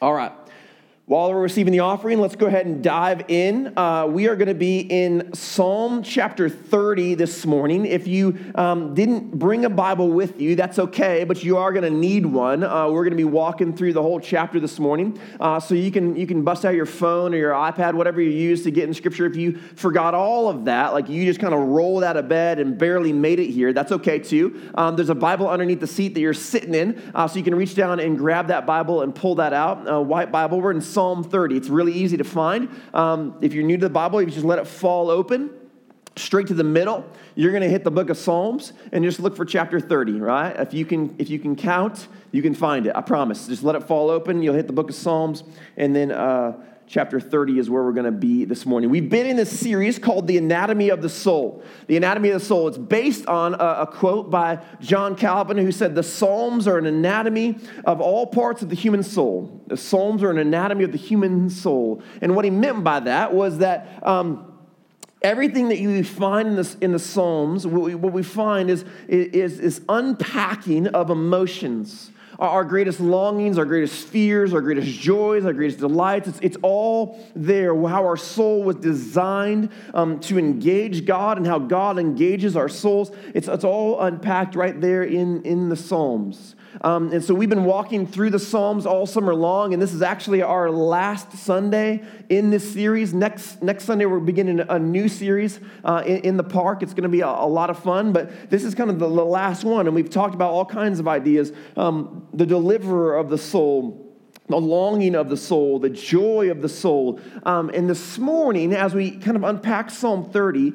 All right. While we're receiving the offering, let's go ahead and dive in. Uh, we are going to be in Psalm chapter 30 this morning. If you um, didn't bring a Bible with you, that's okay, but you are going to need one. Uh, we're going to be walking through the whole chapter this morning, uh, so you can you can bust out your phone or your iPad, whatever you use to get in Scripture. If you forgot all of that, like you just kind of rolled out of bed and barely made it here, that's okay too. Um, there's a Bible underneath the seat that you're sitting in, uh, so you can reach down and grab that Bible and pull that out. A white Bible. We're in Psalm 30. It's really easy to find. Um, if you're new to the Bible, you just let it fall open straight to the middle you're going to hit the book of psalms and just look for chapter 30 right if you can if you can count you can find it i promise just let it fall open you'll hit the book of psalms and then uh, chapter 30 is where we're going to be this morning. We've been in this series called The Anatomy of the Soul. The Anatomy of the Soul. It's based on a, a, quote by John Calvin who said, The Psalms are an anatomy of all parts of the human soul. The Psalms are an anatomy of the human soul. And what he meant by that was that. Um, everything that you find in, this, in the Psalms, what we, what we find is, is, is unpacking of emotions our greatest longings, our greatest fears, our greatest joys, our greatest delights. It's, it's all there, how our soul was designed um, to engage God and how God engages our souls. It's, it's all unpacked right there in, in the Psalms. Um, and so we've been walking through the Psalms all summer long, and this is actually our last Sunday in this series. Next, next Sunday, we're beginning a new series uh, in, in, the park. It's going to be a, a, lot of fun, but this is kind of the, the, last one, and we've talked about all kinds of ideas. Um, the deliverer of the soul the longing of the soul, the joy of the soul. Um, and this morning, as we kind of unpack Psalm 30,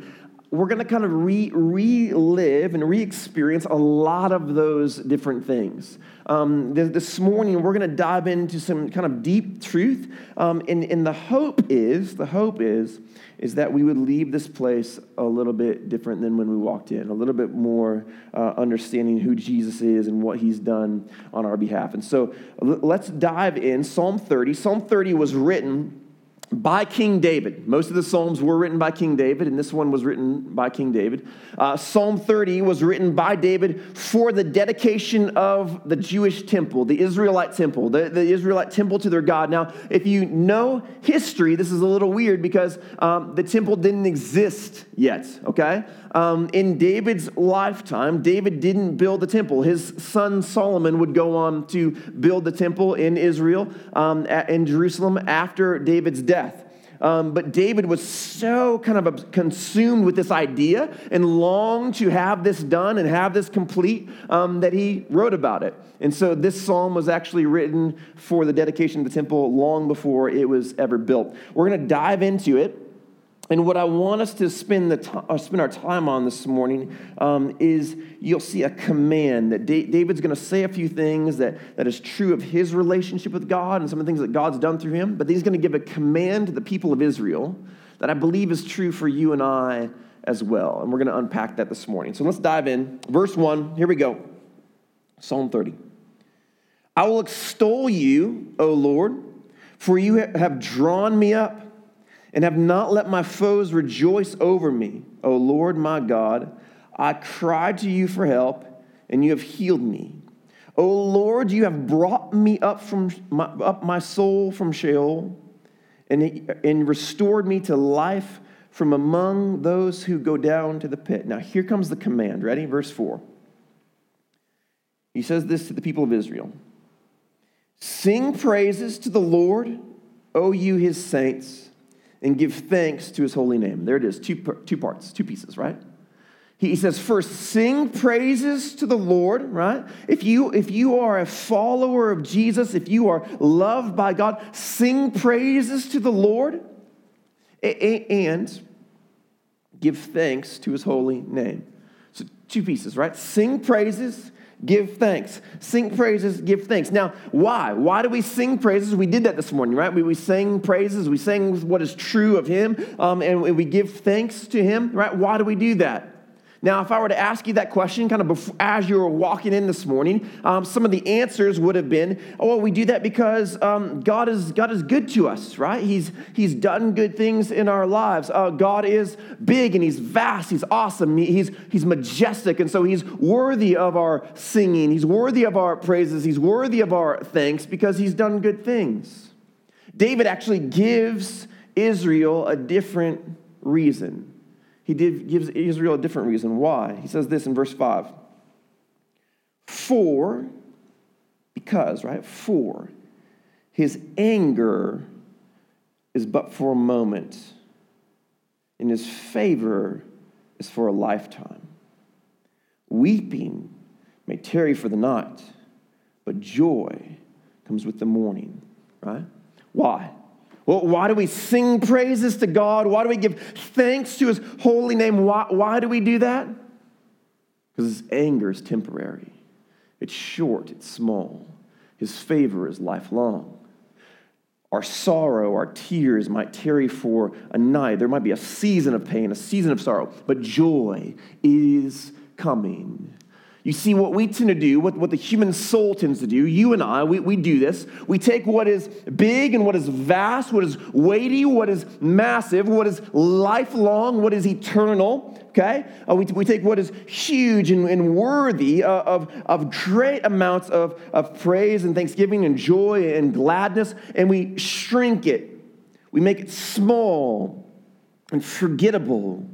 we're going to kind of re- relive and re experience a lot of those different things. Um, this morning, we're going to dive into some kind of deep truth. Um, and, and the hope is, the hope is, is that we would leave this place a little bit different than when we walked in, a little bit more uh, understanding who Jesus is and what he's done on our behalf. And so let's dive in. Psalm 30. Psalm 30 was written by King David. Most of the Psalms were written by King David, and this one was written by King David. Uh, Psalm 30 was written by David for the dedication of the Jewish temple, the Israelite temple, the, the Israelite temple to their God. Now, if you know history, this is a little weird because um, the temple didn't exist yet, okay? Um, in David's lifetime, David didn't build the temple. His son Solomon would go on to build the temple in Israel, um, in Jerusalem, after David's death. Um, but David was so kind of consumed with this idea and longed to have this done and have this complete um, that he wrote about it. And so this psalm was actually written for the dedication of the temple long before it was ever built. We're going to dive into it. And what I want us to spend, the uh, spend our time on this morning um, is you'll see a command that da- David's going to say a few things that, that is true of his relationship with God and some of the things that God's done through him, but he's going to give a command to the people of Israel that I believe is true for you and I as well. And we're going to unpack that this morning. So let's dive in. Verse 1, here we go Psalm 30. I will extol you, O Lord, for you have drawn me up and have not let my foes rejoice over me. O Lord my God, I cried to you for help, and you have healed me. O Lord, you have brought me up from my, up my soul from Sheol, and, and restored me to life from among those who go down to the pit. Now here comes the command. Ready? Verse 4. He says this to the people of Israel Sing praises to the Lord, O you his saints and give thanks to his holy name. There it is, two, two parts, two pieces, right? He says, first, sing praises to the Lord, right? If you, if you are a follower of Jesus, if you are loved by God, sing praises to the Lord and give thanks to his holy name. So, two pieces, right? Sing praises give thanks. Sing praises, give thanks. Now, why? Why do we sing praises? We did that this morning, right? We, we sang praises, we sang what is true of Him, um, and we give thanks to Him, right? Why do we do that? Now, if I were to ask you that question kind of before, as you were walking in this morning, um, some of the answers would have been, oh, well, we do that because um, God, is, God is good to us, right? He's, he's done good things in our lives. Uh, God is big and He's vast, He's awesome, he's, he's majestic, and so He's worthy of our singing, He's worthy of our praises, He's worthy of our thanks because He's done good things. David actually gives Israel a different reason he did, gives Israel a different reason. Why? He says this in verse 5 For, because, right? For his anger is but for a moment, and his favor is for a lifetime. Weeping may tarry for the night, but joy comes with the morning, right? Why? Well, why do we sing praises to God? Why do we give thanks to his holy name? Why, why do we do that? Because his anger is temporary, it's short, it's small. His favor is lifelong. Our sorrow, our tears might tarry for a night. There might be a season of pain, a season of sorrow, but joy is coming. You see, what we tend to do, what, what the human soul tends to do, you and I, we, we do this. We take what is big and what is vast, what is weighty, what is massive, what is lifelong, what is eternal, okay? Uh, we, we take what is huge and, and worthy uh, of, of great amounts of, of praise and thanksgiving and joy and gladness, and we shrink it. We make it small and forgettable,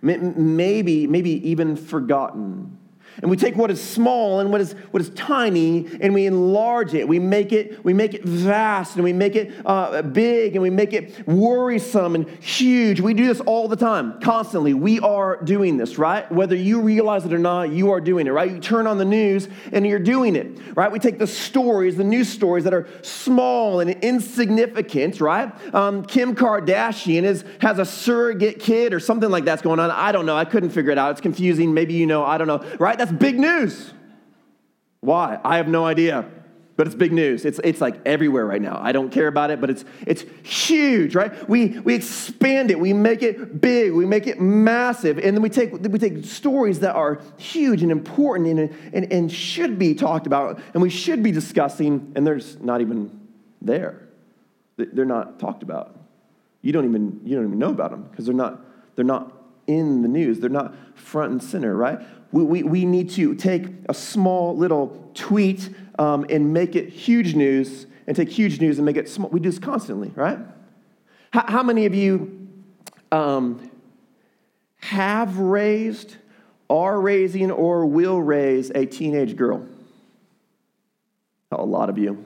maybe, maybe even forgotten. And we take what is small and what is, what is tiny and we enlarge it. We make it, we make it vast and we make it uh, big and we make it worrisome and huge. We do this all the time, constantly. We are doing this, right? Whether you realize it or not, you are doing it, right? You turn on the news and you're doing it, right? We take the stories, the news stories that are small and insignificant, right? Um, Kim Kardashian is, has a surrogate kid or something like that's going on. I don't know. I couldn't figure it out. It's confusing. Maybe you know. I don't know, right? That's big news. Why? I have no idea. But it's big news. It's, it's like everywhere right now. I don't care about it, but it's, it's huge, right? We, we expand it, we make it big, we make it massive, and then we take, we take stories that are huge and important and, and, and should be talked about and we should be discussing, and there's not even there. They're not talked about. You don't even, you don't even know about them because they're not, they're not in the news. They're not front and center, right? We, we, we need to take a small little tweet um, and make it huge news, and take huge news and make it small. We do this constantly, right? How, how many of you um, have raised, are raising, or will raise a teenage girl? A lot of you.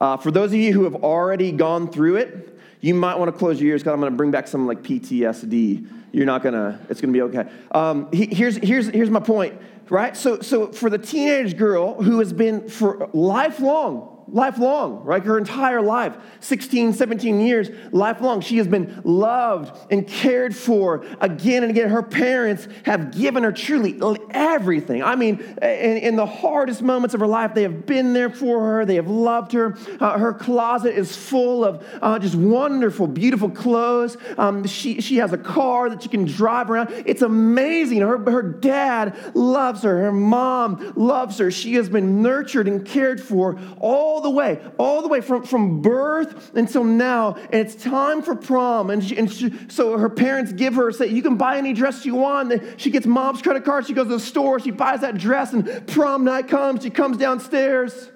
Uh, for those of you who have already gone through it, you might want to close your ears because I'm going to bring back some like PTSD you're not gonna it's gonna be okay. Um, here's here's here's my point right? So so for the teenage girl who has been for lifelong lifelong, right? Her entire life, 16, 17 years, lifelong. She has been loved and cared for again and again. Her parents have given her truly everything. I mean, in, in the hardest moments of her life, they have been there for her, they have loved her. Uh, her closet is full of uh, just wonderful, beautiful clothes. Um, she, she has a car that she can drive around. It's amazing. Her, her dad loves her, her mom loves her. She has been nurtured and cared for all all the way, all the way from, from birth until now. And it's time for prom. And, she, and she, so her parents give her, say, you can buy any dress you want. And she gets mom's credit card. She goes to the store. She buys that dress. And prom night comes. She comes downstairs.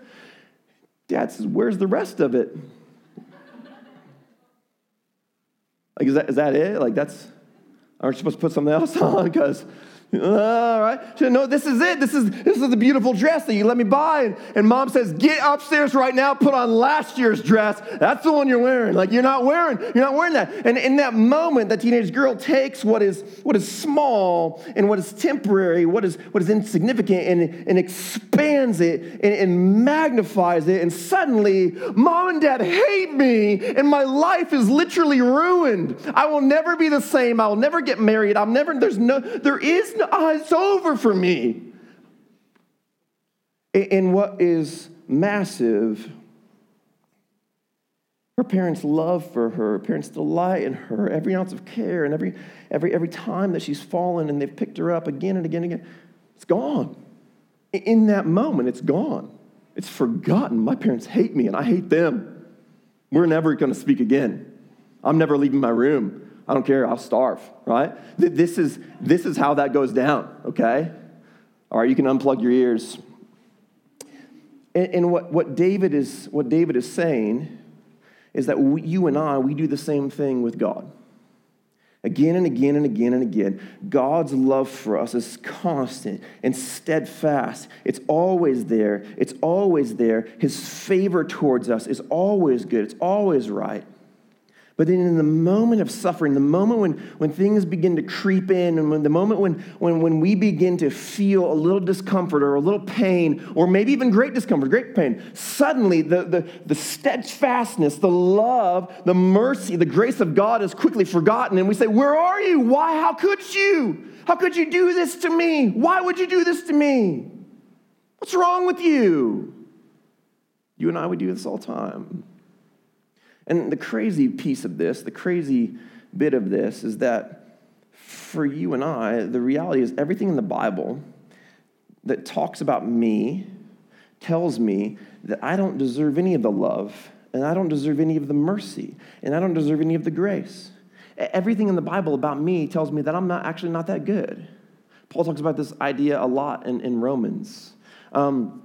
Dad says, where's the rest of it? Like, is that, is that it? Like, that's, aren't you supposed to put something else on? Because all right. She said, no, this is it. This is this is the beautiful dress that you let me buy. And, and mom says, get upstairs right now, put on last year's dress. That's the one you're wearing. Like you're not wearing, you're not wearing that. And in that moment, that teenage girl takes what is what is small and what is temporary, what is what is insignificant, and, and expands it and, and magnifies it. And suddenly, mom and dad hate me, and my life is literally ruined. I will never be the same. I will never get married. I'll never, there's no, there is no oh, it's over for me. And what is massive Her parents' love for her, her parents' delight in her, every ounce of care, and every, every, every time that she's fallen and they've picked her up again and again and again, it's gone. In that moment, it's gone. It's forgotten. My parents hate me and I hate them. We're never going to speak again. I'm never leaving my room. I don't care. I'll starve, right? This is, this is how that goes down, okay? All right, you can unplug your ears. And, and what, what, David is, what David is saying is that we, you and I, we do the same thing with God. Again and again and again and again, God's love for us is constant and steadfast. It's always there. It's always there. His favor towards us is always good. It's always right. But then in the moment of suffering, the moment when, when things begin to creep in, and when the moment when, when, when we begin to feel a little discomfort or a little pain, or maybe even great discomfort, great pain, suddenly the, the, the steadfastness, the love, the mercy, the grace of God is quickly forgotten. And we say, Where are you? Why? How could you? How could you do this to me? Why would you do this to me? What's wrong with you? You and I, would do this all the time. And the crazy piece of this, the crazy bit of this, is that for you and I, the reality is everything in the Bible that talks about me tells me that I don't deserve any of the love, and I don't deserve any of the mercy, and I don't deserve any of the grace. Everything in the Bible about me tells me that I'm not actually not that good. Paul talks about this idea a lot in, in Romans. Um,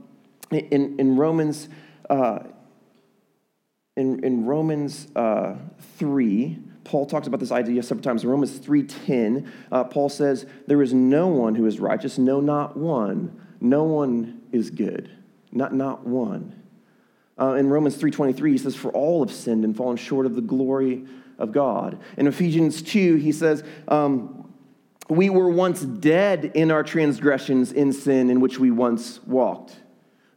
in, in Romans, uh, in, in Romans uh, 3, Paul talks about this idea several times. In Romans 3.10, uh, Paul says, There is no one who is righteous, no, not one. No one is good, not, not one. Uh, in Romans 3.23, he says, For all have sinned and fallen short of the glory of God. In Ephesians 2, he says, um, We were once dead in our transgressions in sin in which we once walked.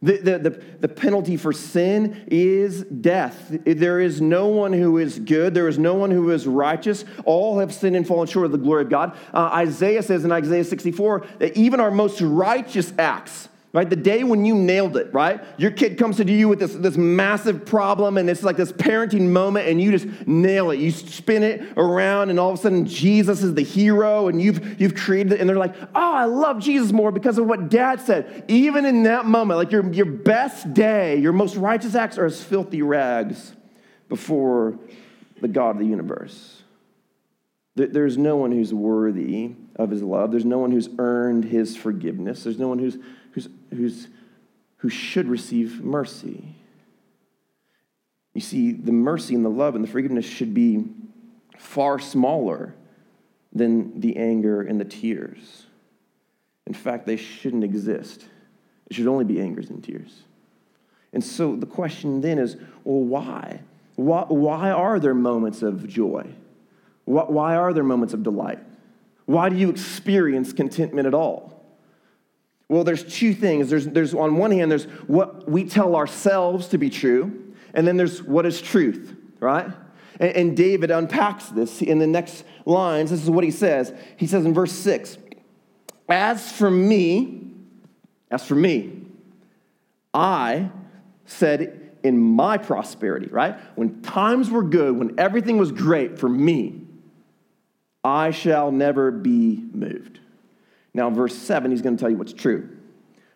The, the, the, the, penalty for sin is death. There is no one who is good. There is no one who is righteous. All have sinned and fallen short of the glory of God. Uh, Isaiah says in Isaiah 64 that even our most righteous acts, right? The day when you nailed it, right? Your kid comes to you with this, this massive problem, and it's like this parenting moment, and you just nail it. You spin it around, and all of a sudden, Jesus is the hero, and you've, you've created it, and they're like, oh, I love Jesus more because of what dad said. Even in that moment, like your, your best day, your most righteous acts are as filthy rags before the God of the universe. There's no one who's worthy of his love. There's no one who's earned his forgiveness. There's no one who's who's, who's, who should receive mercy. You see, the mercy and the love and the forgiveness should be far smaller than the anger and the tears. In fact, they shouldn't exist. It should only be angers and tears. And so the question then is well, why? Why, why are there moments of joy? Why, why are there moments of delight? Why do you experience contentment at all? Well, there's two things. There's, there's on one hand, there's what we tell ourselves to be true, and then there's what is truth, right? And, and David unpacks this in the next lines. This is what he says. He says in verse 6 As for me, as for me, I said in my prosperity, right? When times were good, when everything was great for me, I shall never be moved. Now, verse 7, he's going to tell you what's true.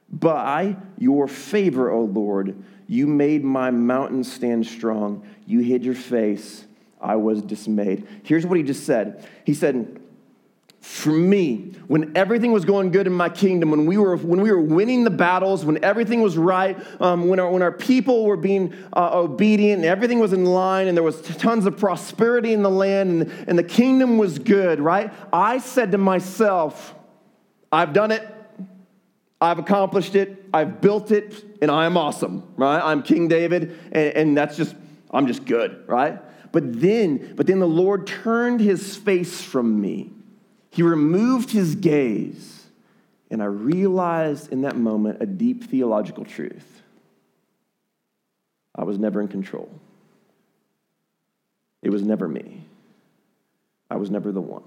By your favor, O Lord, you made my mountain stand strong. You hid your face. I was dismayed. Here's what he just said. He said, for me, when everything was going good in my kingdom, when we were, when we were winning the battles, when everything was right, um, when, our, when our people were being uh, obedient and everything was in line and there was tons of prosperity in the land and, and the kingdom was good, right? I said to myself, I've done it. I've accomplished it. I've built it, and I am awesome, right? I'm King David, and, and that's just, I'm just good, right? But then, but then the Lord turned his face from me. He removed his gaze, and I realized in that moment a deep theological truth. I was never in control. It was never me. I was never the one.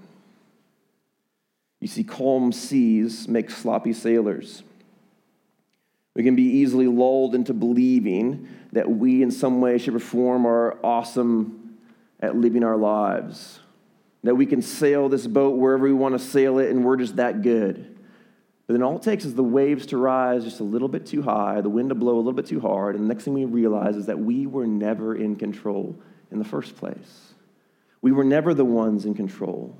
You see, calm seas make sloppy sailors. We can be easily lulled into believing that we, in some way, shape, or form, are awesome at living our lives. That we can sail this boat wherever we want to sail it, and we're just that good. But then all it takes is the waves to rise just a little bit too high, the wind to blow a little bit too hard, and the next thing we realize is that we were never in control in the first place. We were never the ones in control.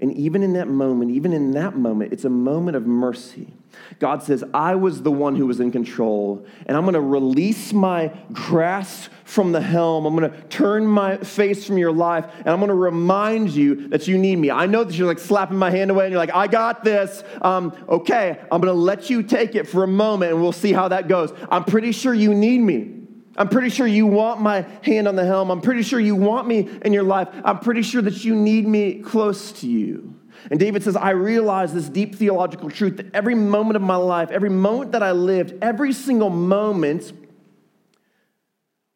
And even in that moment, even in that moment, it's a moment of mercy. God says, I was the one who was in control, and I'm going to release my grasp from the helm. I'm going to turn my face from your life, and I'm going to remind you that you need me. I know that you're like slapping my hand away, and you're like, I got this. Um, okay, I'm going to let you take it for a moment, and we'll see how that goes. I'm pretty sure you need me. I'm pretty sure you want my hand on the helm. I'm pretty sure you want me in your life. I'm pretty sure that you need me close to you. And David says, I realize this deep theological truth that every moment of my life, every moment that I lived, every single moment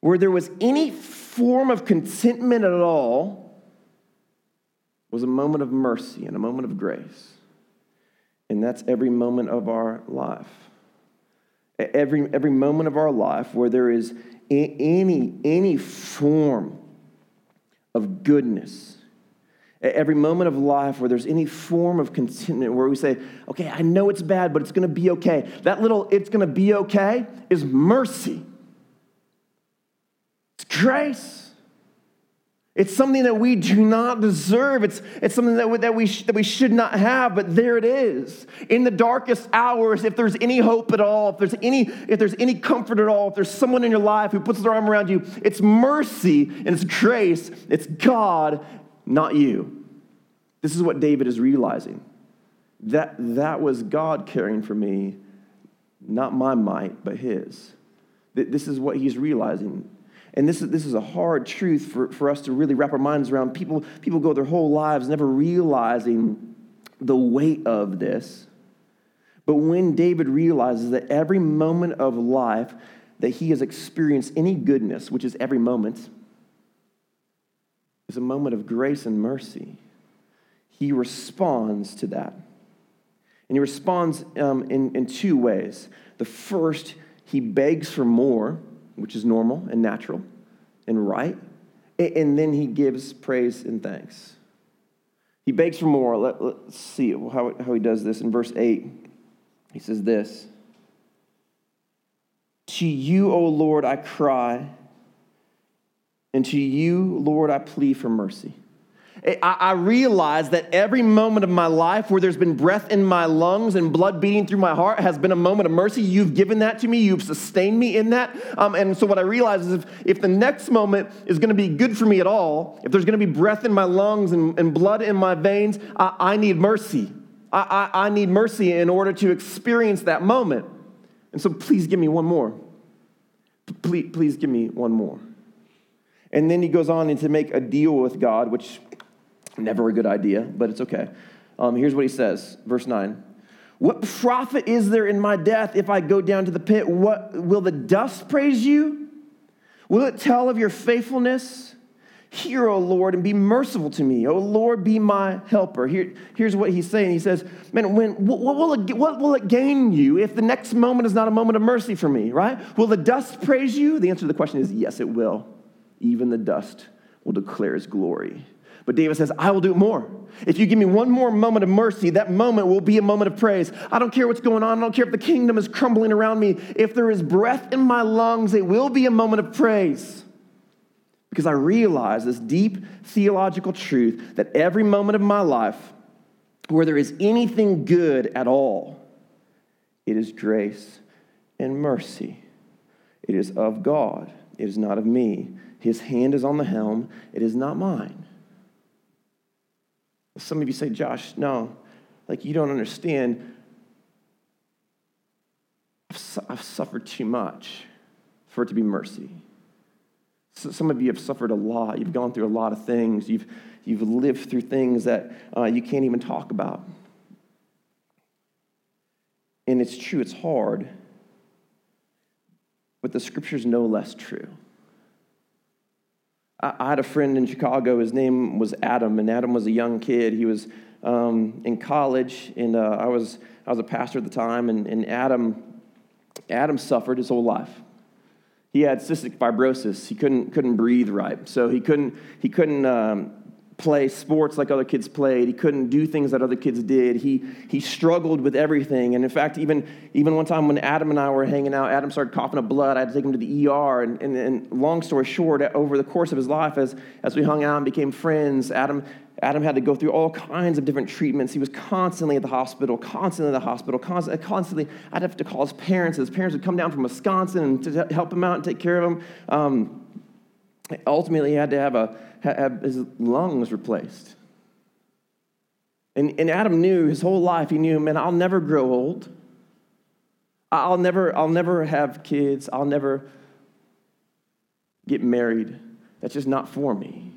where there was any form of contentment at all was a moment of mercy and a moment of grace. And that's every moment of our life every, every moment of our life where there is any, any form of goodness, every moment of life where there's any form of contentment, where we say, okay, I know it's bad, but it's gonna be okay. That little it's gonna be okay is mercy, it's grace. It's something that we do not deserve. It's, it's something that we, that, we sh- that we should not have, but there it is. In the darkest hours, if there's any hope at all, if there's any, if there's any comfort at all, if there's someone in your life who puts their arm around you, it's mercy and it's grace. It's God, not you. This is what David is realizing. That, that was God caring for me, not my might, but his. This is what he's realizing. And this is, this is a hard truth for, for us to really wrap our minds around. People, people go their whole lives never realizing the weight of this. But when David realizes that every moment of life that he has experienced any goodness, which is every moment, is a moment of grace and mercy, he responds to that. And he responds um, in, in two ways. The first, he begs for more which is normal and natural and right. And then he gives praise and thanks. He begs for more. Let, us see how, how he does this. In verse 8, he says this To you, O Lord, I cry, and to you, Lord, I plead for mercy. I realize that every moment of my life where there's been breath in my lungs and blood beating through my heart has been a moment of mercy. You've given that to me. You've sustained me in that. Um, and so, what I realize is if, if the next moment is going to be good for me at all, if there's going to be breath in my lungs and, and blood in my veins, I, I need mercy. I, I, I need mercy in order to experience that moment. And so, please give me one more. Please, please give me one more. And then he goes on to make a deal with God, which Never a good idea, but it's okay. Um, here's what he says, verse 9. What profit is there in my death if I go down to the pit? What will the dust praise you? Will it tell of your faithfulness? Hear, O Lord, and be merciful to me. O Lord, be my helper. Here, here's what he's saying. He says, Man, when, what, what, will it, what will it gain you if the next moment is not a moment of mercy for me, right? Will the dust praise you? The answer to the question is yes, it will. Even the dust will declare his glory. But David says, I will do more. If you give me one more moment of mercy, that moment will be a moment of praise. I don't care what's going on. I don't care if the kingdom is crumbling around me. If there is breath in my lungs, it will be a moment of praise. Because I realize this deep theological truth that every moment of my life where there is anything good at all, it is grace and mercy. It is of God, it is not of me. His hand is on the helm, it is not mine. Some of you say, Josh, no, like you don't understand. I've, su- I've suffered too much for it to be mercy. So some of you have suffered a lot. You've gone through a lot of things. You've, you've lived through things that uh, you can't even talk about. And it's true, it's hard. But the scripture's no less true. I had a friend in Chicago. His name was Adam, and Adam was a young kid. He was um, in college, and uh, I was I was a pastor at the time. And, and Adam, Adam suffered his whole life. He had cystic fibrosis. He couldn't, couldn't breathe right. So he couldn't, he couldn't um, play sports like other kids played. He couldn't do things that other kids did. He, he struggled with everything. And in fact, even, even one time when Adam and I were hanging out, Adam started coughing up blood. I had to take him to the ER. And, and, and long story short, over the course of his life, as, as we hung out and became friends, Adam, Adam had to go through all kinds of different treatments. He was constantly at the hospital, constantly at the hospital, constantly. constantly I'd have to call his parents. His parents would come down from Wisconsin and to help him out and take care of him. Um, ultimately, he had to have a have his lungs replaced. And, and Adam knew his whole life, he knew, man, I'll never grow old. I'll never, I'll never have kids. I'll never get married. That's just not for me.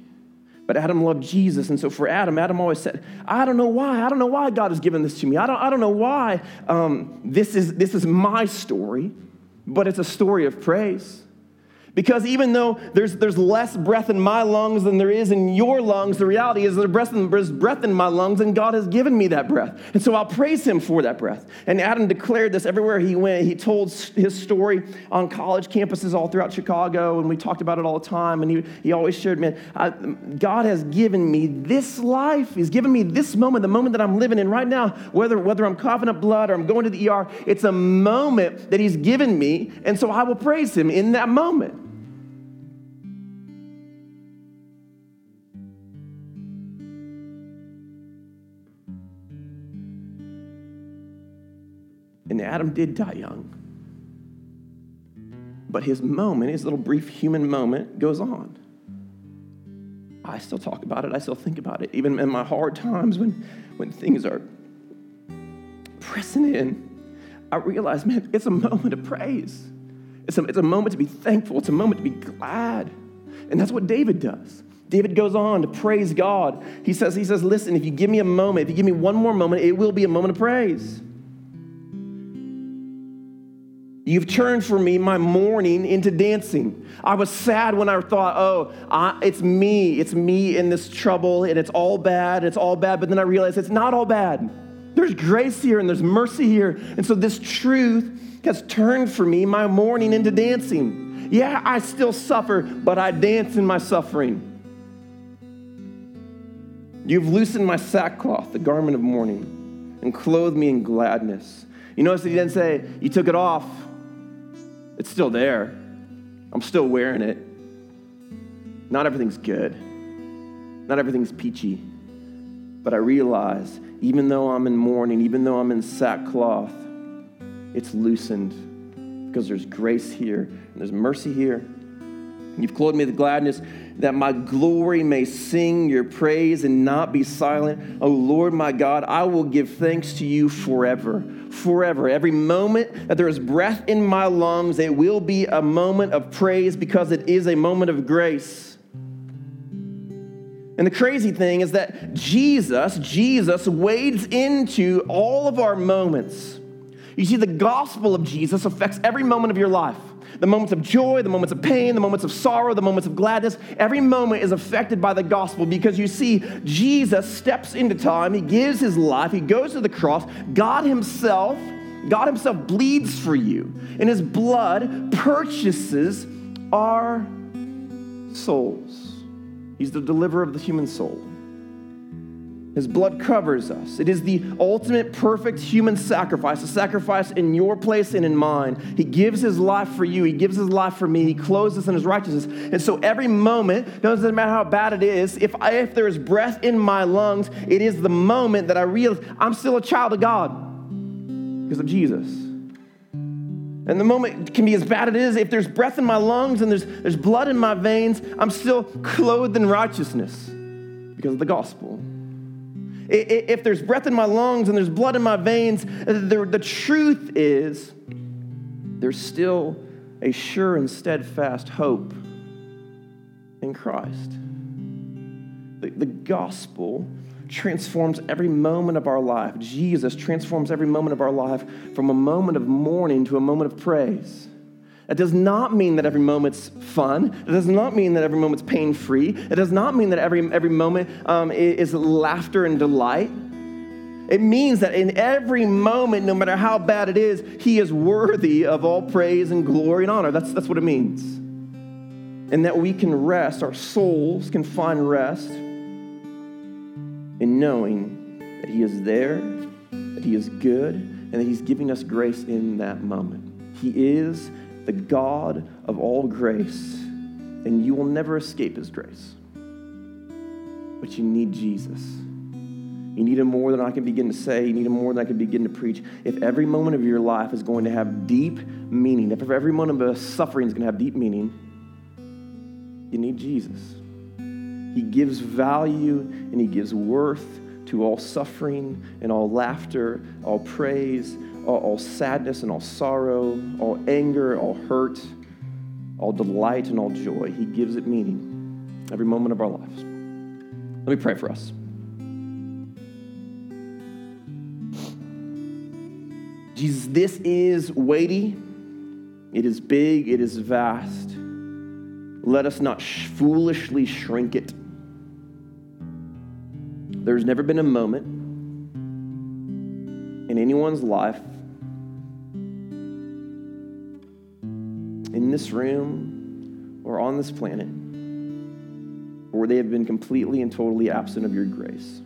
But Adam loved Jesus. And so for Adam, Adam always said, I don't know why. I don't know why God has given this to me. I don't, I don't know why um, this, is, this is my story, but it's a story of praise. Because even though there's, there's less breath in my lungs than there is in your lungs, the reality is there's breath, in, my lungs, and God has given me that breath. And so I'll praise Him for that breath. And Adam declared this everywhere he went. He told his story on college campuses all throughout Chicago, and we talked about it all the time. And he, he always shared, man, I, God has given me this life. He's given me this moment, the moment that I'm living in right now, whether, whether I'm coughing up blood or I'm going to the ER, it's a moment that He's given me. And so I will praise Him in that moment. And Adam did die young. But his moment, his little brief human moment, goes on. I still talk about it. I still think about it. Even in my hard times when, when things are pressing in, I realize, man, it's a moment of praise. It's a, it's a moment to be thankful. It's a moment to be glad. And that's what David does. David goes on to praise God. He says, he says, listen, if you give me a moment, if you give me one more moment, it will be a moment of praise. You've turned for me my mourning into dancing. I was sad when I thought, oh, I, it's me. It's me in this trouble, and it's all bad. It's all bad. But then I realized it's not all bad. There's grace here and there's mercy here. And so this truth has turned for me my mourning into dancing. Yeah, I still suffer, but I dance in my suffering. You've loosened my sackcloth, the garment of mourning, and clothed me in gladness. You notice that he didn't say, You took it off. It's still there. I'm still wearing it. Not everything's good. Not everything's peachy. But I realize, even though I'm in mourning, even though I'm in sackcloth, it's loosened because there's grace here and there's mercy here. You've clothed me with gladness that my glory may sing your praise and not be silent. Oh Lord my God, I will give thanks to you forever forever. Every moment that there is breath in my lungs, it will be a moment of praise because it is a moment of grace. And the crazy thing is that Jesus, Jesus wades into all of our moments. You see, the gospel of Jesus affects every moment of your life the moments of joy, the moments of pain, the moments of sorrow, the moments of gladness. Every moment is affected by the gospel because you see, Jesus steps into time, he gives his life, he goes to the cross. God himself, God himself bleeds for you, and his blood purchases our souls. He's the deliverer of the human soul. His blood covers us. It is the ultimate perfect human sacrifice, a sacrifice in your place and in mine. He gives his life for you. He gives his life for me. He clothes us in his righteousness. And so every moment, doesn't matter how bad it is, if, I, if there is breath in my lungs, it is the moment that I realize I'm still a child of God because of Jesus. And the moment can be as bad as it is. If there's breath in my lungs and there's, there's blood in my veins, I'm still clothed in righteousness because of the gospel. If there's breath in my lungs and there's blood in my veins, the, truth is there's still a sure and steadfast hope in Christ. The gospel transforms every moment of our life. Jesus transforms every moment of our life from a moment of mourning to a moment of praise. It does not mean that every moment's fun. It does not mean that every moment's pain free. It does not mean that every, every moment um, is laughter and delight. it means that in every moment, no matter how bad it is, He is worthy of all praise and glory and honor. That's, that's what it means. And that we can rest, our souls can find rest in knowing that He is there, that He is good, and that He's giving us grace in that moment. He is the God of all grace, and you will never escape His grace. But you need Jesus. You need him more than I can begin to say. You need him more than I can begin to preach. If every moment of your life is going to have deep meaning, if every moment of suffering is going to have deep meaning, you need Jesus. He gives value and he gives worth to all suffering and all laughter, all praise, all, all sadness and all sorrow, all anger, all hurt, all delight and all joy. He gives it meaning every moment of our lives. Let me pray for us. Jesus, this is weighty, it is big, it is vast. Let us not sh- foolishly shrink it. There's never been a moment in anyone's life, in this room or on this planet, where they have been completely and totally absent of your grace.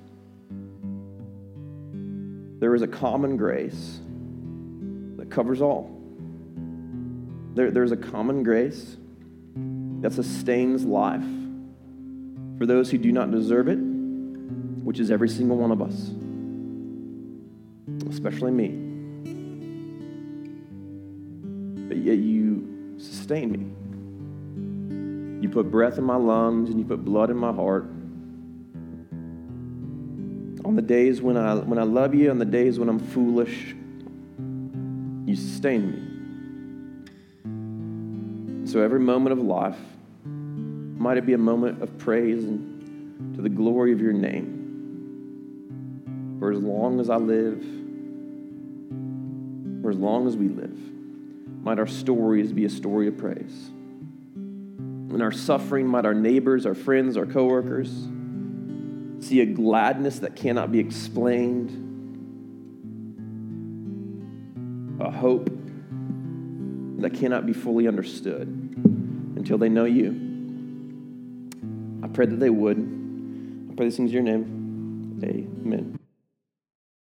There is a common grace that covers all. There, there's a common grace that sustains life for those who do not deserve it, which is every single one of us, especially me. But yet you sustain me. You put breath in my lungs and you put blood in my heart. On the days when I, when I love you, on the days when I'm foolish, you sustain me. So every moment of life, might it be a moment of praise and to the glory of your name. For as long as I live, for as long as we live, might our stories be a story of praise. In our suffering, might our neighbors, our friends, our coworkers see a gladness that cannot be explained a hope that cannot be fully understood until they know you. I pray that they would. I pray these things in your name. Amen.